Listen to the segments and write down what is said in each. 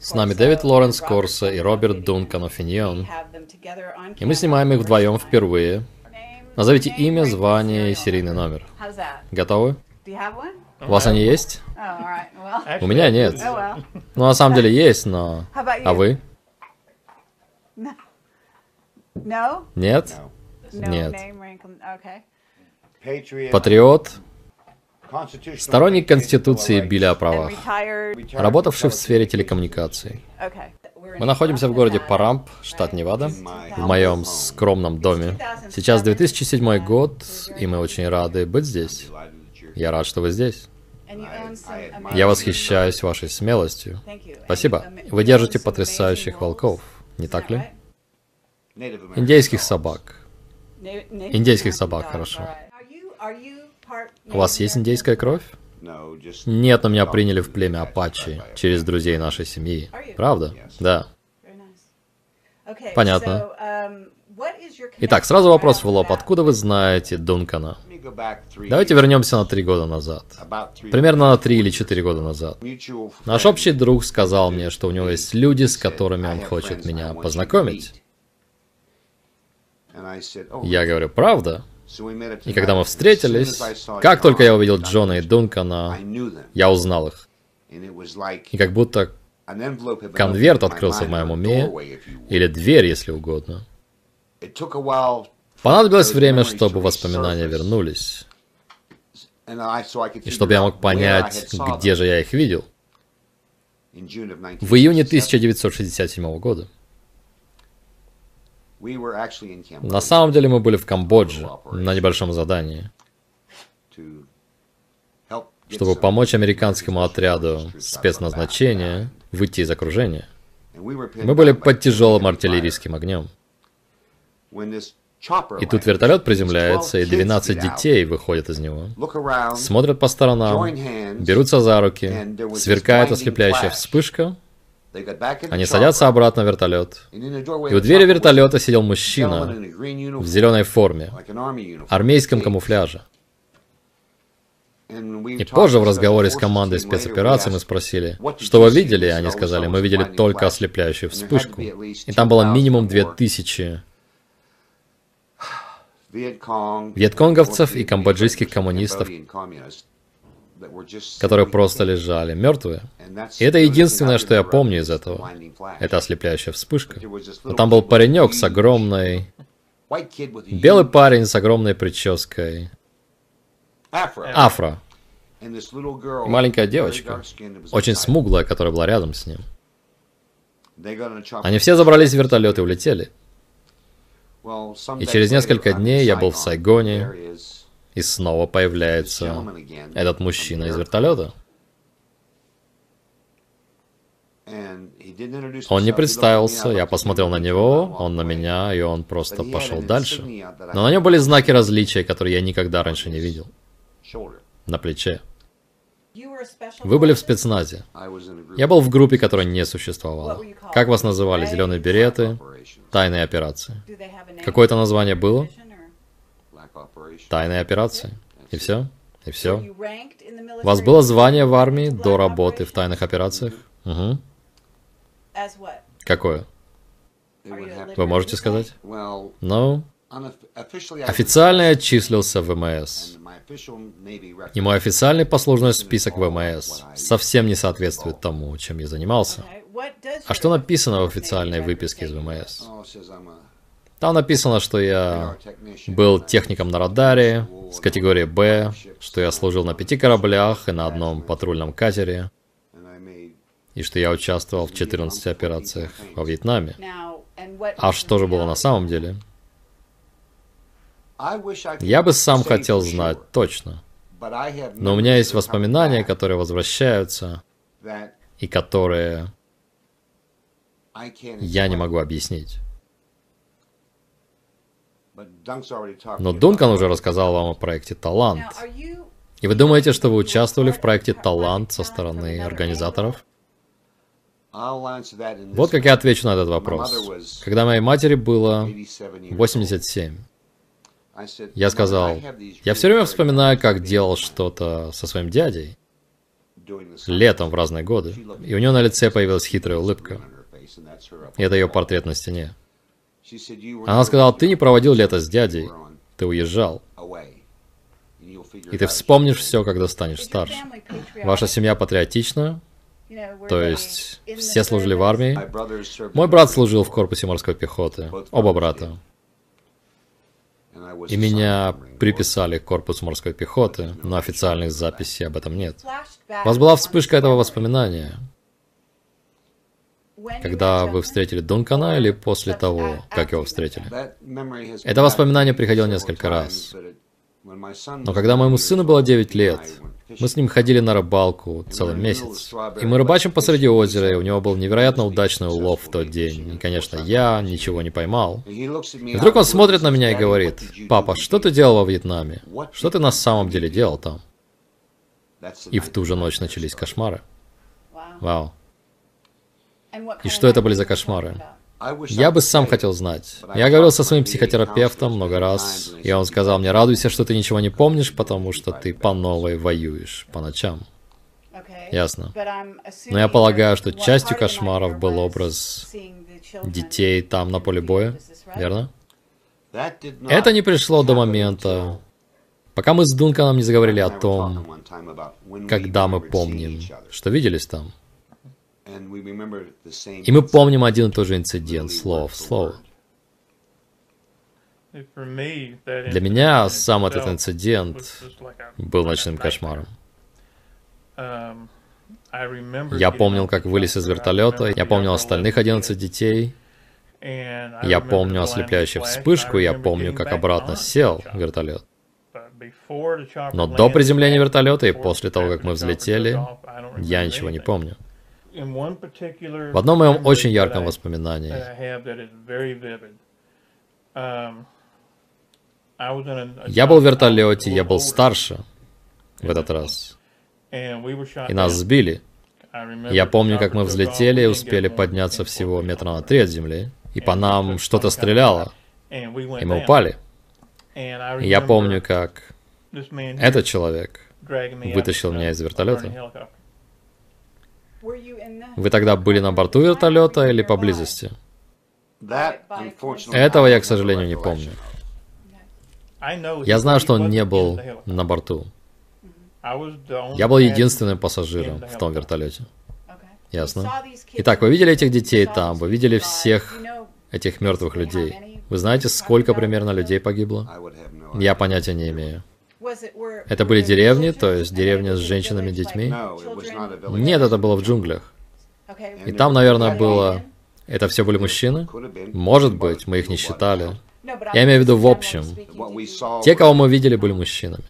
С нами Дэвид Лоренс Корса и Роберт Дункан Офиньон. И мы снимаем их вдвоем впервые. Назовите имя, звание и серийный номер. Готовы? У вас они есть? У меня нет. Ну, на самом деле есть, но... А вы? Нет? Нет. Патриот, сторонник Конституции Билли о правах, работавший в сфере телекоммуникаций. Мы находимся в городе Парамп, штат Невада, в моем скромном доме. Сейчас 2007 год, и мы очень рады быть здесь. Я рад, что вы здесь. Я восхищаюсь вашей смелостью. Спасибо. Вы держите потрясающих волков, не так ли? Индейских собак. Индейских собак, хорошо. У вас есть индейская кровь? Нет, но меня приняли в племя Апачи через друзей нашей семьи. Правда? Да. Понятно. Итак, сразу вопрос в лоб. Откуда вы знаете Дункана? Давайте вернемся на три года назад. Примерно на три или четыре года назад. Наш общий друг сказал мне, что у него есть люди, с которыми он хочет меня познакомить. Я говорю, правда? И когда мы встретились, как только я увидел Джона и Дункана, я узнал их. И как будто конверт открылся в моем уме, или дверь, если угодно. Понадобилось время, чтобы воспоминания вернулись. И чтобы я мог понять, где же я их видел. В июне 1967 года. На самом деле мы были в Камбодже на небольшом задании, чтобы помочь американскому отряду спецназначения выйти из окружения. Мы были под тяжелым артиллерийским огнем. И тут вертолет приземляется, и 12 детей выходят из него, смотрят по сторонам, берутся за руки, сверкает ослепляющая вспышка, они садятся обратно в вертолет. И у двери вертолета сидел мужчина в зеленой форме, армейском камуфляже. И позже в разговоре с командой спецоперации мы спросили, что вы видели? Они сказали, мы видели только ослепляющую вспышку. И там было минимум две тысячи вьетконговцев и камбоджийских коммунистов, которые просто лежали мертвые. И это единственное, что я помню из этого. Это ослепляющая вспышка. Но там был паренек с огромной... Белый парень с огромной прической. Афро. И маленькая девочка, очень смуглая, которая была рядом с ним. Они все забрались в вертолет и улетели. И через несколько дней я был в Сайгоне, и снова появляется этот мужчина из вертолета. Он не представился, я посмотрел на него, он на меня, и он просто пошел дальше. Но на нем были знаки различия, которые я никогда раньше не видел. На плече. Вы были в спецназе. Я был в группе, которая не существовала. Как вас называли? Зеленые береты? Тайные операции. Какое-то название было? Тайные операции. И все? И все? У вас было звание в армии до работы в тайных операциях? Угу. Какое? Вы можете сказать? Ну, официально я числился в ВМС. И мой официальный послужной список ВМС совсем не соответствует тому, чем я занимался. А что написано в официальной выписке из ВМС? Там написано, что я был техником на радаре с категории Б, что я служил на пяти кораблях и на одном патрульном катере, и что я участвовал в 14 операциях во Вьетнаме. А что же было на самом деле? Я бы сам хотел знать точно. Но у меня есть воспоминания, которые возвращаются, и которые я не могу объяснить. Но Дункан уже рассказал вам о проекте «Талант». И вы думаете, что вы участвовали в проекте «Талант» со стороны организаторов? Вот как я отвечу на этот вопрос. Когда моей матери было 87, я сказал, я все время вспоминаю, как делал что-то со своим дядей. летом в разные годы, и у нее на лице появилась хитрая улыбка. И это ее портрет на стене. Она сказала, ты не проводил лето с дядей, ты уезжал. И ты вспомнишь все, когда станешь старше. Ваша семья патриотична, то есть все служили в армии. Мой брат служил в корпусе морской пехоты, оба брата. И меня приписали к корпусу морской пехоты, но официальных записей об этом нет. У вас была вспышка этого воспоминания, когда вы встретили Дункана или после того, как его встретили? Это воспоминание приходило несколько раз. Но когда моему сыну было 9 лет, мы с ним ходили на рыбалку целый месяц. И мы рыбачим посреди озера, и у него был невероятно удачный улов в тот день. И, конечно, я ничего не поймал. И вдруг он смотрит на меня и говорит, «Папа, что ты делал во Вьетнаме? Что ты на самом деле делал там?» И в ту же ночь начались кошмары. Вау. И что это были за кошмары? Я бы сам хотел знать. Я говорил со своим психотерапевтом много раз, и он сказал мне, радуйся, что ты ничего не помнишь, потому что ты по новой воюешь по ночам. Ясно. Но я полагаю, что частью кошмаров был образ детей там на поле боя, верно? Это не пришло до момента, пока мы с Дунканом не заговорили о том, когда мы помним, что виделись там. И мы помним один и тот же инцидент, слово в слово. Для меня сам этот инцидент был ночным кошмаром. Um, я помнил, как вылез из вертолета, я помнил остальных 11 детей, я помню ослепляющую вспышку, я помню, как обратно сел вертолет. Но до приземления вертолета и после того, как мы взлетели, я ничего не помню. В одном моем очень ярком воспоминании. Um, я был в вертолете, я был старше в этот раз. И нас сбили. Я помню, как мы взлетели и успели подняться всего метра на три от земли. И по нам что-то стреляло. И мы упали. И я помню, как этот человек вытащил меня из вертолета. Вы тогда были на борту вертолета или поблизости? Этого я, к сожалению, не помню. Я знаю, что он не был на борту. Я был единственным пассажиром в том вертолете. Ясно. Итак, вы видели этих детей там, вы видели всех этих мертвых людей. Вы знаете, сколько примерно людей погибло? Я понятия не имею. Это были деревни, то есть деревни с женщинами и детьми? Нет, это было в джунглях. И там, наверное, было... Это все были мужчины? Может быть, мы их не считали. Я имею в виду в общем. Те, кого мы видели, были мужчинами.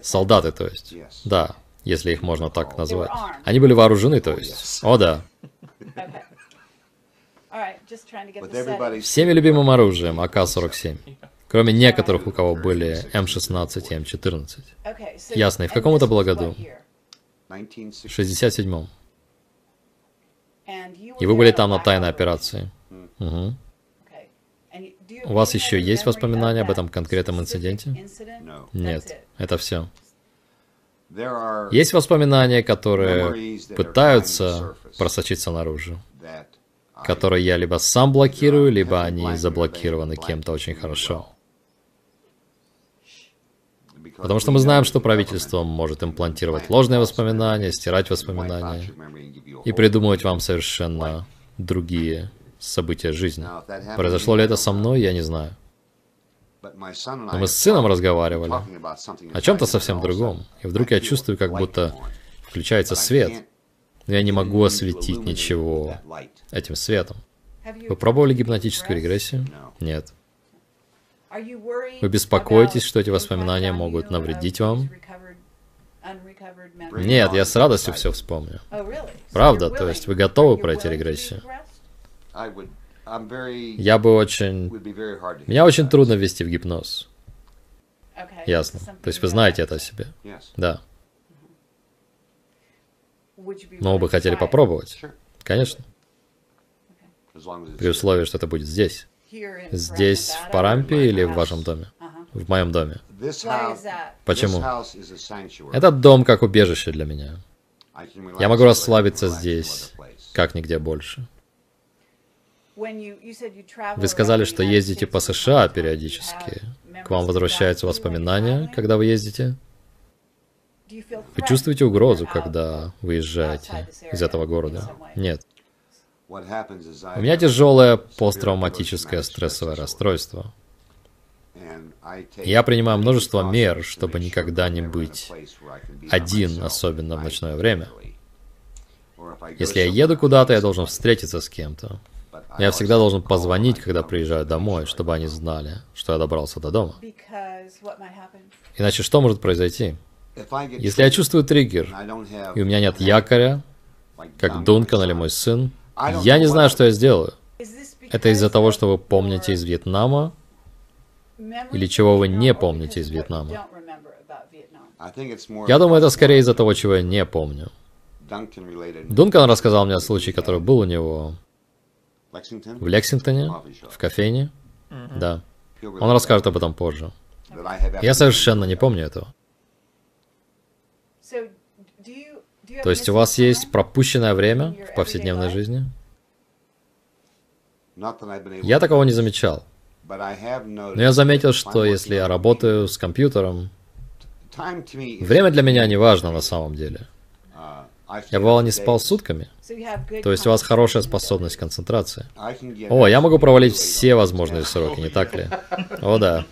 Солдаты, то есть. Да, если их можно так назвать. Они были вооружены, то есть. О, да. Всеми любимым оружием АК-47. Кроме некоторых, у кого были М16 и М14. Ясно. И в каком это было году? В 67-м. И вы были там на тайной операции. Угу. У вас еще есть воспоминания об этом конкретном инциденте? Нет, это все. Есть воспоминания, которые пытаются просочиться наружу, которые я либо сам блокирую, либо они заблокированы кем-то очень хорошо. Потому что мы знаем, что правительство может имплантировать ложные воспоминания, стирать воспоминания и придумывать вам совершенно другие события жизни. Произошло ли это со мной, я не знаю. Но мы с сыном разговаривали о чем-то совсем другом. И вдруг я чувствую, как будто включается свет. Но я не могу осветить ничего этим светом. Вы пробовали гипнотическую регрессию? Нет. Вы беспокоитесь, что эти воспоминания могут навредить вам? Нет, я с радостью все вспомню. Правда, то есть вы готовы пройти регрессию? Я бы очень... Меня очень трудно ввести в гипноз. Ясно. То есть вы знаете это о себе? Да. Но вы бы хотели попробовать? Конечно. При условии, что это будет здесь. Здесь, в Парампе или в вашем доме? В моем доме. Почему? Этот дом как убежище для меня. Я могу расслабиться здесь, как нигде больше. Вы сказали, что ездите по США периодически. К вам возвращаются воспоминания, когда вы ездите? Вы чувствуете угрозу, когда выезжаете из этого города? Нет. У меня тяжелое посттравматическое стрессовое расстройство. Я принимаю множество мер, чтобы никогда не быть один, особенно в ночное время. Если я еду куда-то, я должен встретиться с кем-то. Я всегда должен позвонить, когда приезжаю домой, чтобы они знали, что я добрался до дома. Иначе что может произойти? Если я чувствую триггер, и у меня нет якоря, как Дункан или мой сын, я не знаю, что я сделаю. Это из-за того, что вы помните из Вьетнама, или чего вы не помните из Вьетнама? Я думаю, это скорее из-за того, чего я не помню. Дункан рассказал мне о случае, который был у него в Лексингтоне, в кофейне. Да. Он расскажет об этом позже. Я совершенно не помню этого. То есть у вас есть пропущенное время в повседневной жизни? Я такого не замечал. Но я заметил, что если я работаю с компьютером, время для меня не важно на самом деле. Я бывало не спал сутками. То есть у вас хорошая способность концентрации. О, я могу провалить все возможные сроки, не так ли? О, да.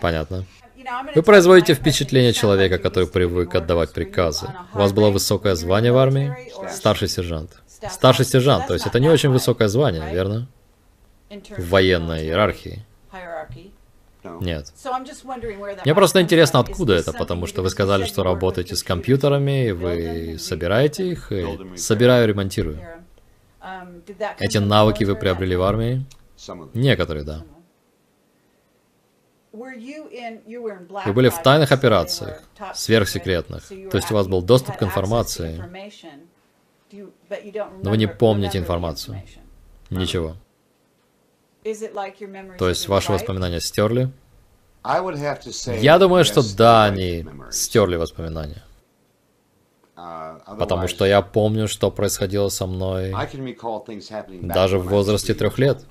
Понятно. Вы производите впечатление человека, который привык отдавать приказы. У вас было высокое звание в армии? Старший сержант. Старший сержант, то есть это не очень высокое звание, верно? В военной иерархии. Нет. Мне просто интересно, откуда это, потому что вы сказали, что работаете с компьютерами, и вы собираете их, и собираю, ремонтирую. Эти навыки вы приобрели в армии? Некоторые, да. Вы были в тайных операциях, сверхсекретных, то есть у вас был доступ к информации, но вы не помните информацию. Ничего. То есть ваши воспоминания стерли? Я думаю, что да, они стерли воспоминания. Uh, Потому что я помню, что происходило со мной даже в возрасте трех лет.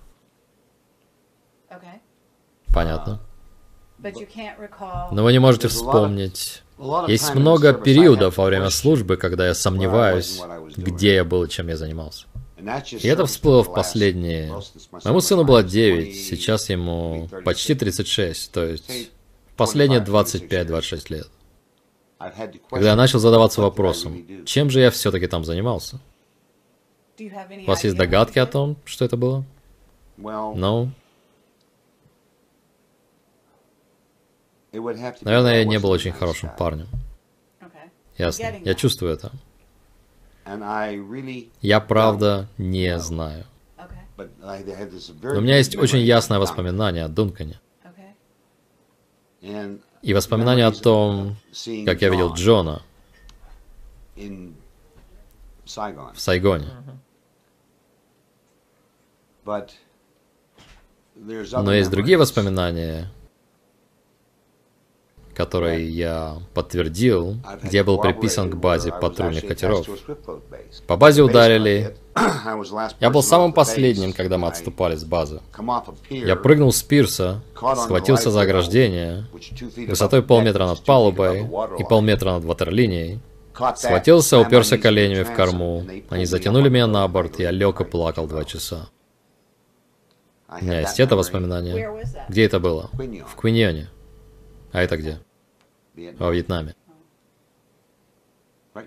Понятно. Но вы не можете вспомнить. Есть много периодов во время службы, когда я сомневаюсь, где я был и чем я занимался. И это всплыло в последние... Моему сыну было 9, сейчас ему почти 36, то есть последние 25-26 лет. Когда я начал задаваться вопросом, чем же я все-таки там занимался? У вас есть догадки о том, что это было? Ну, наверное, я не был очень хорошим парнем. Ясно, я чувствую это. Я правда не знаю. Но у меня есть очень ясное воспоминание о Дункане. И воспоминание о том, как я видел Джона в Сайгоне. Но есть другие воспоминания, которые я подтвердил, где был приписан к базе патрульных катеров. По базе ударили. Я был самым последним, когда мы отступали с базы. Я прыгнул с пирса, схватился за ограждение, высотой полметра над палубой и полметра над ватерлинией, схватился, уперся коленями в корму. Они затянули меня на борт, я лег и плакал два часа. У меня есть это воспоминание. Где это было? В Квиньоне. А это где? Во Вьетнаме.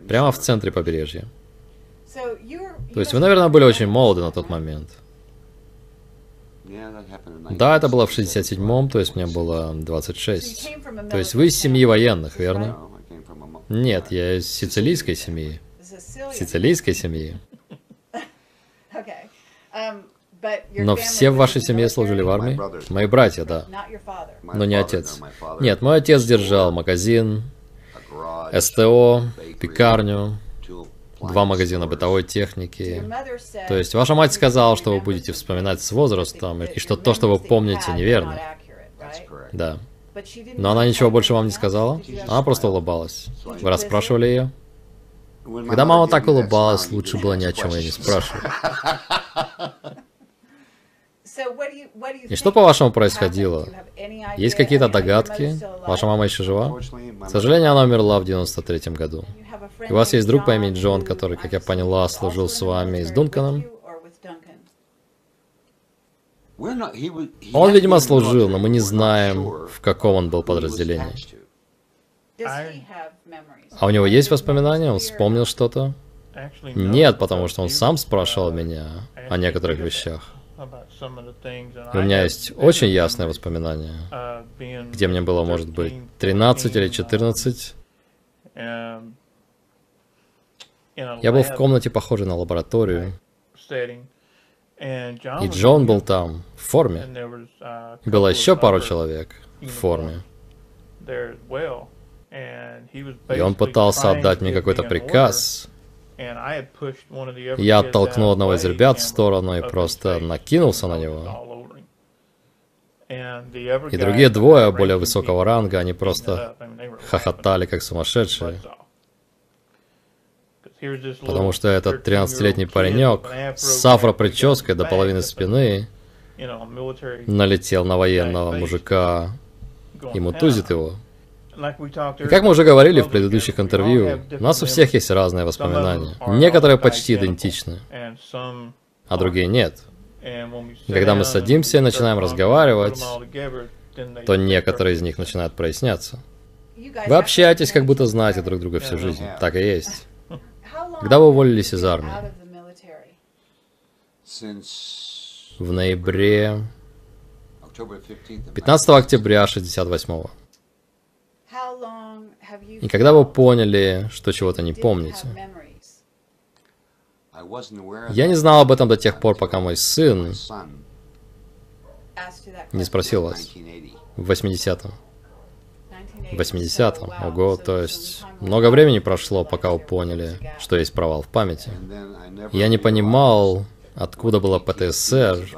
Прямо в центре побережья. То есть вы, наверное, были очень молоды на тот момент. Да, это было в 67-м, то есть мне было 26. То есть вы из семьи военных, верно? Нет, я из сицилийской семьи. Сицилийской семьи. Но все в вашей семье служили в армии? Мои братья, да. Но не отец. Нет, мой отец держал магазин, СТО, пекарню, два магазина бытовой техники. То есть ваша мать сказала, что вы будете вспоминать с возрастом, и что то, что вы помните, неверно. Да. Но она ничего больше вам не сказала? Она просто улыбалась. Вы расспрашивали ее? Когда мама так улыбалась, лучше было ни о чем я не спрашивать. И что, по-вашему, происходило? Есть какие-то догадки? Ваша мама еще жива? К сожалению, она умерла в 93 году. И у вас есть друг по имени Джон, который, как я поняла, служил с вами и с Дунканом? Он, видимо, служил, но мы не знаем, в каком он был подразделении. А у него есть воспоминания? Он вспомнил что-то? Нет, потому что он сам спрашивал меня о некоторых вещах. У меня есть очень ясное воспоминание, где мне было, может быть, 13 или 14. Я был в комнате, похожей на лабораторию. И Джон был там, в форме. И было еще пару человек в форме. И он пытался отдать мне какой-то приказ. Я оттолкнул одного из ребят в сторону и просто накинулся на него. И другие двое, более высокого ранга, они просто хохотали как сумасшедшие. Потому что этот 13-летний паренек с афро-прической до половины спины налетел на военного мужика и мутузит его. И как мы уже говорили в предыдущих интервью, у нас у всех есть разные воспоминания. Некоторые почти идентичны, а другие нет. И когда мы садимся и начинаем разговаривать, то некоторые из них начинают проясняться. Вы общаетесь, как будто знаете друг друга всю жизнь. Так и есть. Когда вы уволились из армии? В ноябре... 15 октября 68 -го. И когда вы поняли, что чего-то не помните? Я не знал об этом до тех пор, пока мой сын не спросил вас. В 80-м. В 80-м. Ого, то есть много времени прошло, пока вы поняли, что есть провал в памяти. Я не понимал, откуда было ПТСР,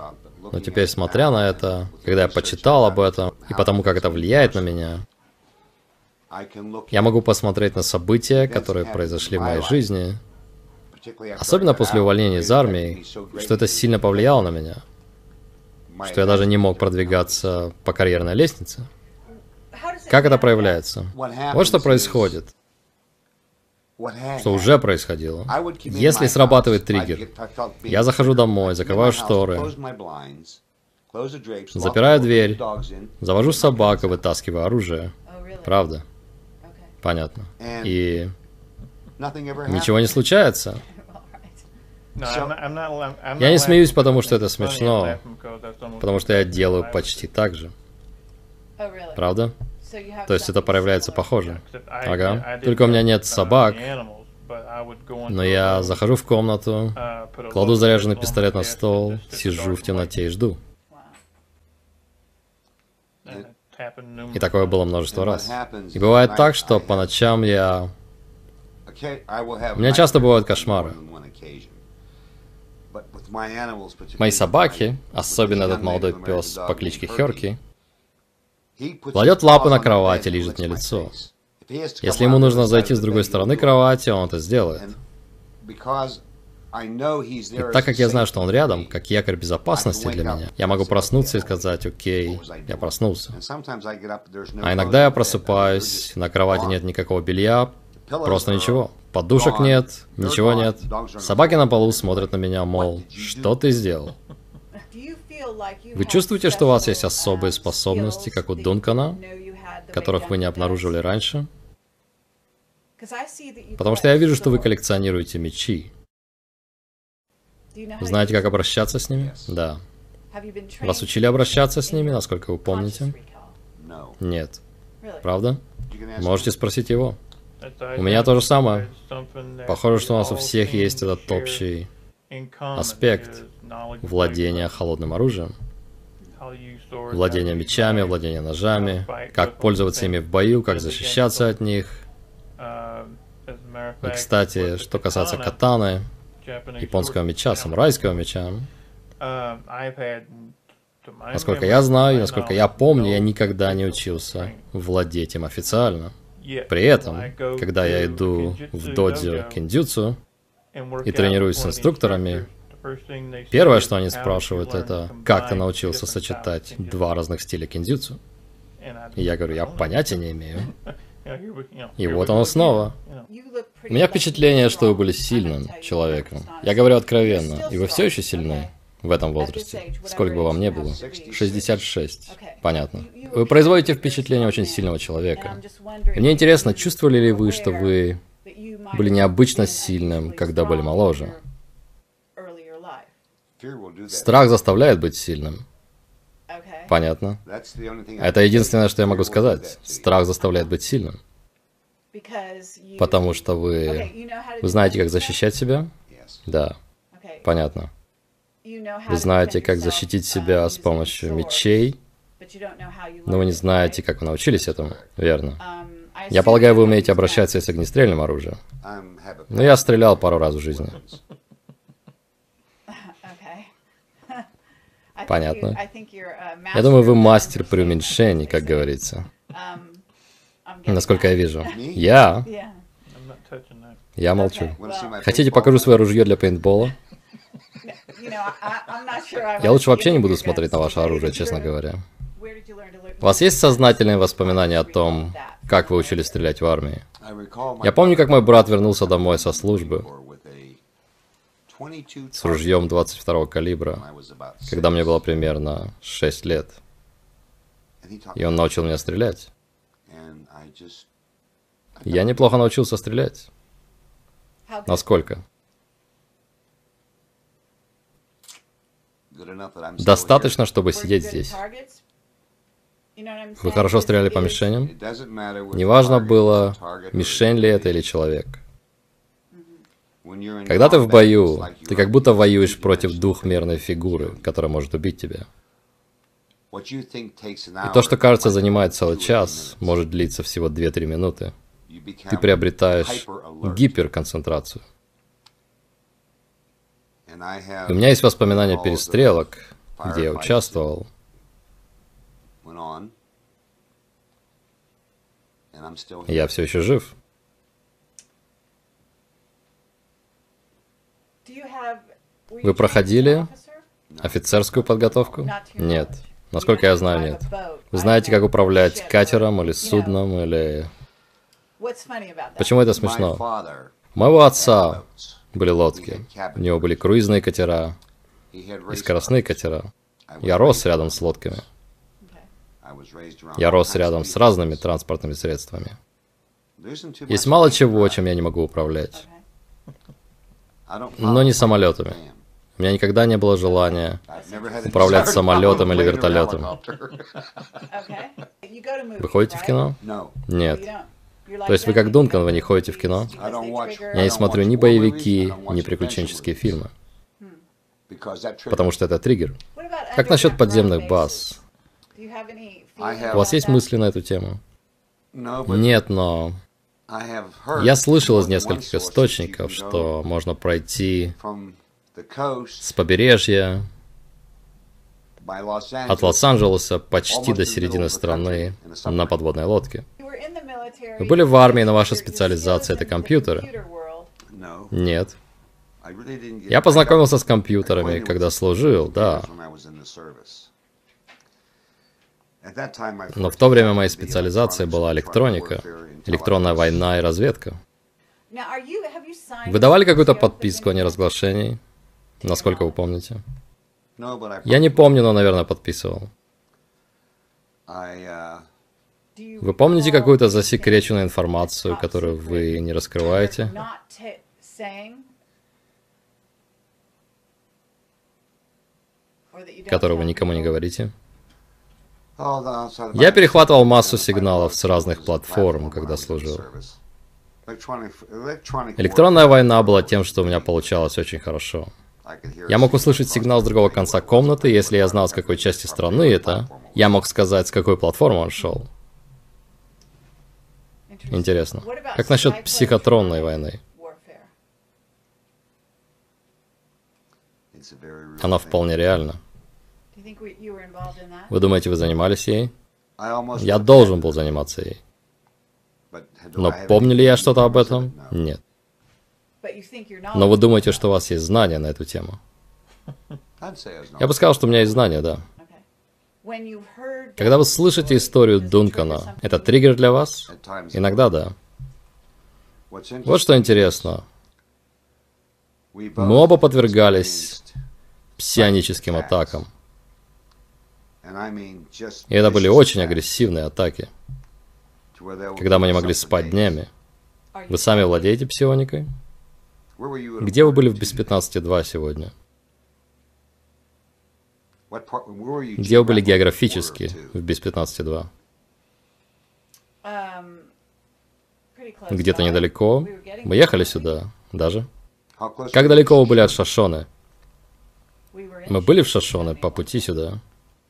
но теперь, смотря на это, когда я почитал об этом, и потому как это влияет на меня, я могу посмотреть на события, которые произошли в моей жизни, особенно после увольнения из армии, что это сильно повлияло на меня, что я даже не мог продвигаться по карьерной лестнице. Как это проявляется? Вот что происходит. Что уже происходило. Если срабатывает триггер, я захожу домой, закрываю шторы, запираю дверь, завожу собаку, вытаскиваю оружие. Правда. Понятно. И ничего не случается. Я не смеюсь, потому что это смешно, потому что я делаю почти так же. Правда? То есть это проявляется похоже. Ага. Только у меня нет собак, но я захожу в комнату, кладу заряженный пистолет на стол, сижу в темноте и жду. И такое было множество раз. И бывает так, что по ночам я... У меня часто бывают кошмары. Мои собаки, особенно этот молодой пес по кличке Херки, кладет лапы на кровать и лежит мне лицо. Если ему нужно зайти с другой стороны кровати, он это сделает. И так как я знаю, что он рядом, как якорь безопасности для меня, я могу проснуться и сказать, окей, я проснулся. А иногда я просыпаюсь, на кровати нет никакого белья, просто ничего. Подушек нет, ничего нет. Собаки на полу смотрят на меня, мол, что ты сделал? Вы чувствуете, что у вас есть особые способности, как у Дункана, которых вы не обнаруживали раньше? Потому что я вижу, что вы коллекционируете мечи. Знаете, как обращаться с ними? Да. Вас учили обращаться с ними, насколько вы помните? Нет. Правда? Можете спросить его. У меня то же самое. Похоже, что у нас у всех есть этот общий аспект владения холодным оружием. Владение мечами, владение ножами, как пользоваться ими в бою, как защищаться от них. И, кстати, что касается катаны, японского меча, самурайского меча. Насколько я знаю, насколько я помню, я никогда не учился владеть им официально. При этом, когда я иду в додзё киндзюцу и тренируюсь с инструкторами, первое, что они спрашивают, это как ты научился сочетать два разных стиля киндзюцу? И я говорю, я понятия не имею. И вот оно снова. У меня впечатление, что вы были сильным человеком. Я говорю откровенно, и вы все еще сильны в этом возрасте. Сколько бы вам не было? 66. Понятно. Вы производите впечатление очень сильного человека. И мне интересно, чувствовали ли вы, что вы были необычно сильным, когда были моложе? Страх заставляет быть сильным. Понятно. Это единственное, что я могу сказать. Страх заставляет быть сильным. Потому что вы... Вы знаете, как защищать себя? Да. Понятно. Вы знаете, как защитить себя с помощью мечей, но вы не знаете, как вы научились этому, верно? Я полагаю, вы умеете обращаться с огнестрельным оружием. Но я стрелял пару раз в жизни. Понятно. Я думаю, вы мастер преуменьшений, как говорится. Насколько я вижу. Я? Я молчу. Хотите, покажу свое ружье для пейнтбола? Я лучше вообще не буду смотреть на ваше оружие, честно говоря. У вас есть сознательные воспоминания о том, как вы учились стрелять в армии? Я помню, как мой брат вернулся домой со службы с ружьем 22 калибра, когда мне было примерно 6 лет. И он научил меня стрелять. Я неплохо научился стрелять. Насколько? Достаточно, чтобы сидеть здесь. Вы хорошо стреляли по мишеням? Неважно было, мишень ли это или человек. Когда ты в бою, ты как будто воюешь против двухмерной фигуры, которая может убить тебя. И то, что кажется занимает целый час, может длиться всего 2-3 минуты. Ты приобретаешь гиперконцентрацию. У меня есть воспоминания перестрелок, где я участвовал. Я все еще жив. Вы проходили офицерскую подготовку? Нет. Насколько я знаю, нет. Вы знаете, как управлять катером или судном, или... Почему это смешно? У моего отца были лодки. У него были круизные катера и скоростные катера. Я рос рядом с лодками. Я рос рядом с разными транспортными средствами. Есть мало чего, чем я не могу управлять. Но не самолетами. У меня никогда не было желания управлять самолетом или вертолетом. Вы ходите в кино? Нет. То есть вы как Дункан, вы не ходите в кино? Я не смотрю ни боевики, ни приключенческие фильмы. Потому что это триггер. Как насчет подземных баз? У вас есть мысли на эту тему? Нет, но... Я слышал из нескольких источников, что можно пройти с побережья от Лос-Анджелеса почти до середины страны на подводной лодке. Вы были в армии, но ваша специализация — это компьютеры? Нет. Я познакомился с компьютерами, когда служил, да. Но в то время моей специализацией была электроника, электронная война и разведка. Вы давали какую-то подписку о неразглашении? Насколько вы помните? Я не помню, но, наверное, подписывал. Вы помните какую-то засекреченную информацию, которую вы не раскрываете? Которую вы никому не говорите? Я перехватывал массу сигналов с разных платформ, когда служил. Электронная война была тем, что у меня получалось очень хорошо. Я мог услышать сигнал с другого конца комнаты, если я знал, с какой части страны это. Я мог сказать, с какой платформы он шел. Интересно. Как насчет психотронной войны? Она вполне реальна. Вы думаете, вы занимались ей? Я должен был заниматься ей. Но помню ли я что-то об этом? Нет. Но вы думаете, что у вас есть знания на эту тему? I'd say I was Я бы сказал, что у меня есть знания, да. Okay. When you've heard Когда вы слышите story, историю Дункана, это триггер для вас? At times. Иногда да. Вот что интересно. Мы оба подвергались псионическим атакам. И это были очень агрессивные атаки, когда мы не могли спать днями. Вы сами владеете псионикой? Где вы были в без 15.2 сегодня? Где вы были географически в без 15.2? Um, pretty close Где-то недалеко. Мы ехали сюда, даже. Как далеко вы были от? Шашоны? Мы были в Шашоне по пути сюда.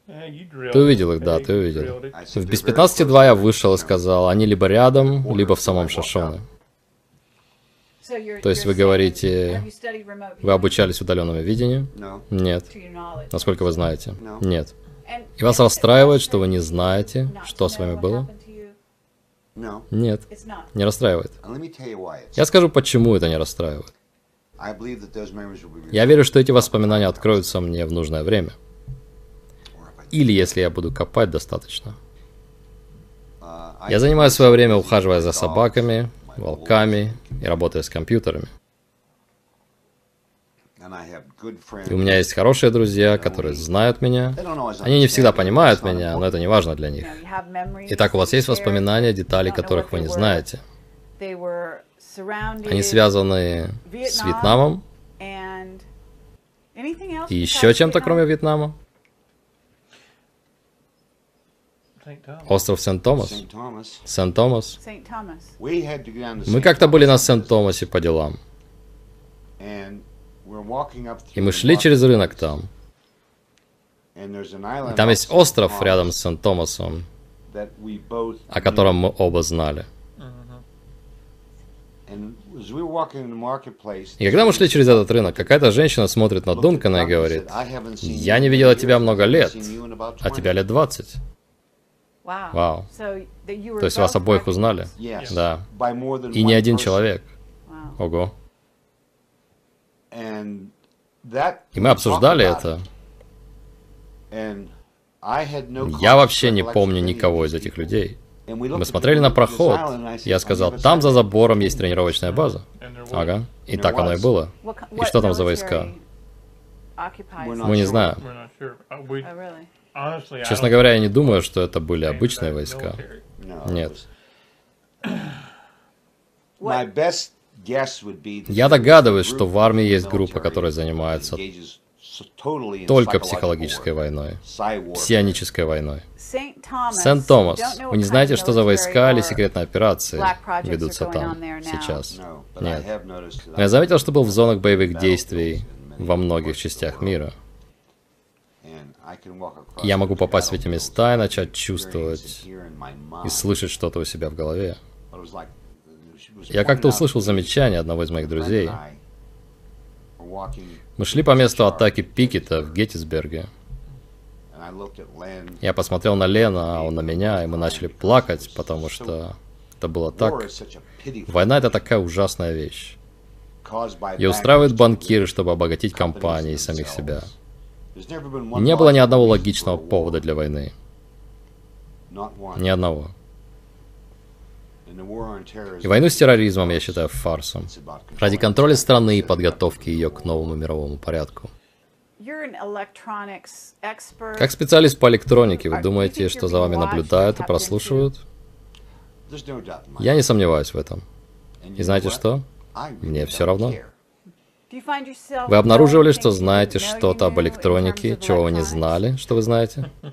Ты увидел их, да, ты увидел. В без very 15.2 я вышел и сказал, они либо рядом, либо в самом Шашоне. То есть вы говорите, Вы обучались удаленному видению? Нет. Насколько вы знаете? Нет. И вас расстраивает, что вы не знаете, что с вами было? Нет. Не расстраивает. Я скажу, почему это не расстраивает. Я верю, что эти воспоминания откроются мне в нужное время. Или если я буду копать достаточно. Uh, Я занимаю свое время, ухаживая за собаками, волками и работая с компьютерами. И у меня есть хорошие друзья, которые знают меня. Они не всегда понимают меня, но это не важно для них. Итак, у вас есть воспоминания, детали, которых вы не знаете. Они связаны с Вьетнамом и еще чем-то, кроме Вьетнама. Остров Сент-Томас. Сент-Томас. Мы как-то были на Сент-Томасе по делам. И мы шли через рынок там. И там есть остров рядом с Сент-Томасом, о котором мы оба знали. И когда мы шли через этот рынок, какая-то женщина смотрит на Дункана и говорит, said, "I haven't seen «Я не видела тебя много лет, а 20." тебя лет 20». Вау. То есть вас обоих узнали? Да. И не один человек. Ого. И мы обсуждали это. Я вообще не помню никого из этих людей. Мы смотрели на проход. Я "On the сказал, там за забором есть тренировочная база. Ага. И так оно и было. И что там за войска? Мы не знаем. Честно говоря, я не думаю, что это были обычные войска. Нет. Я догадываюсь, что в армии есть группа, которая занимается только психологической войной, псионической войной. Сент-Томас, вы не знаете, что за войска или секретные операции ведутся там сейчас? Нет. Но я заметил, что был в зонах боевых действий во многих частях мира. Я могу попасть в эти места и начать чувствовать и слышать что-то у себя в голове. Я как-то услышал замечание одного из моих друзей. Мы шли по месту атаки Пикета в Геттисберге. Я посмотрел на Лена, а он на меня, и мы начали плакать, потому что это было так. Война — это такая ужасная вещь. Ее устраивают банкиры, чтобы обогатить компании и самих себя. Не было ни одного логичного повода для войны. Ни одного. И войну с терроризмом я считаю фарсом. Ради контроля страны и подготовки ее к новому мировому порядку. Как специалист по электронике, вы думаете, что за вами наблюдают и прослушивают? Я не сомневаюсь в этом. И знаете что? Мне don't равно. Вы обнаруживали, что знаете что-то об электронике, чего вы не знали, что вы знаете?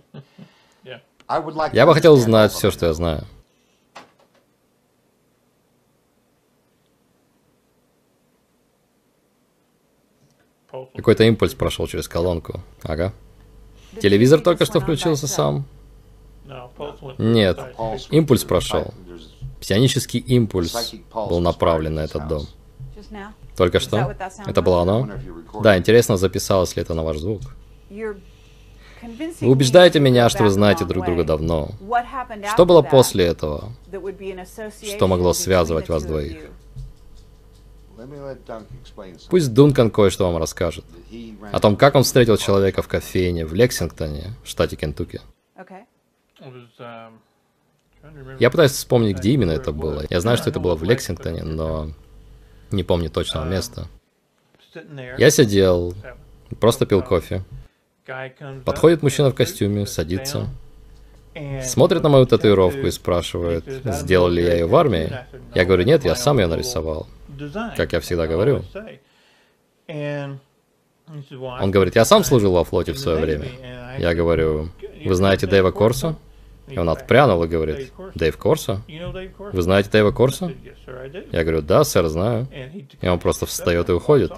Yeah. I would like Я бы хотел знать все, что я знаю. Какой-то импульс прошел через колонку. Ага. Телевизор только что включился сам. Нет. Импульс прошел. Псионический импульс был направлен на этот дом. Только что? Это было оно? Да, интересно, записалось ли это на ваш звук. Вы убеждаете меня, что вы знаете друг друга давно. Что было после этого? Что могло связывать вас двоих? Пусть Дункан кое-что вам расскажет. О том, как он встретил человека в кофейне в Лексингтоне, в штате Кентукки. Remember. Я пытаюсь вспомнить, где именно это было. Я знаю, что это было в Лексингтоне, но не помню точного места. Sitting there, Я сидел, просто пил кофе. Подходит мужчина в костюме, садится, смотрит на мою татуировку и спрашивает, сделал ли я ее в армии. Я говорю, нет, я сам ее нарисовал. Как я всегда говорю. always say. And he said, "Well, I Он говорит, я сам служил во флоте в свое время. Я говорю, вы знаете Дэйва Корсо? И он отпрянул и говорит, Дэйв Корсо? Вы знаете Дэйва Корсо? Я говорю, да, сэр, знаю. И он просто встает и уходит.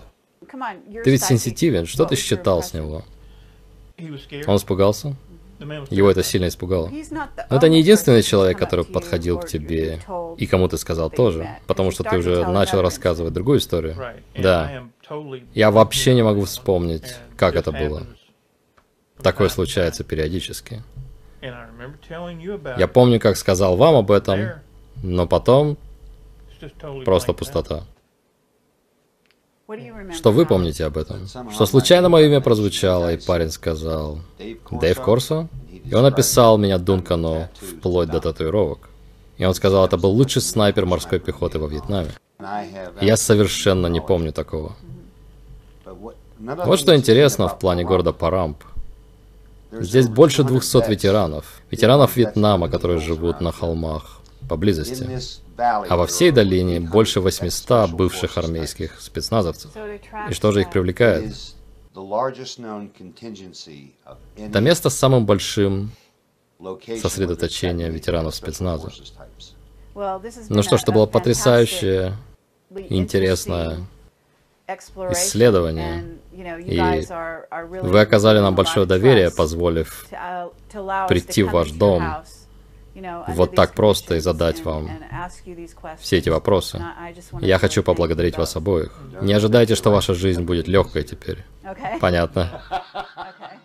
Ты ведь сенситивен, что ты считал с него? Он испугался? Его это сильно испугало. Но это не единственный человек, который подходил к тебе и кому ты сказал тоже, потому что ты уже начал рассказывать другую историю. Да. Я вообще не могу вспомнить, как это было. Такое случается периодически. Я помню, как сказал вам об этом, но потом просто пустота. Что вы помните об этом? Что случайно мое имя прозвучало, и парень сказал «Дэйв Корсо?» И он описал меня Дункану вплоть до татуировок. И он сказал, это был лучший снайпер морской пехоты во Вьетнаме. И Я совершенно не помню такого. Вот что интересно в плане города Парамп. Здесь больше 200 200 vets ветеранов. Ветеранов Вьетнама, которые живут на холмах поблизости. А во всей долине 800 больше 800 special бывших армейских спецназовцев. И что же их привлекает? Это место с самым большим location сосредоточение where there's ветеранов спецназа. Ну что ж, это было потрясающее интересное you И Вы оказали нам большое доверие, позволив uh, прийти в ваш дом вот так просто и задать вам все эти вопросы. Я хочу поблагодарить вас обоих. Не ожидайте, что ваша жизнь будет легкой теперь. Понятно. Okay.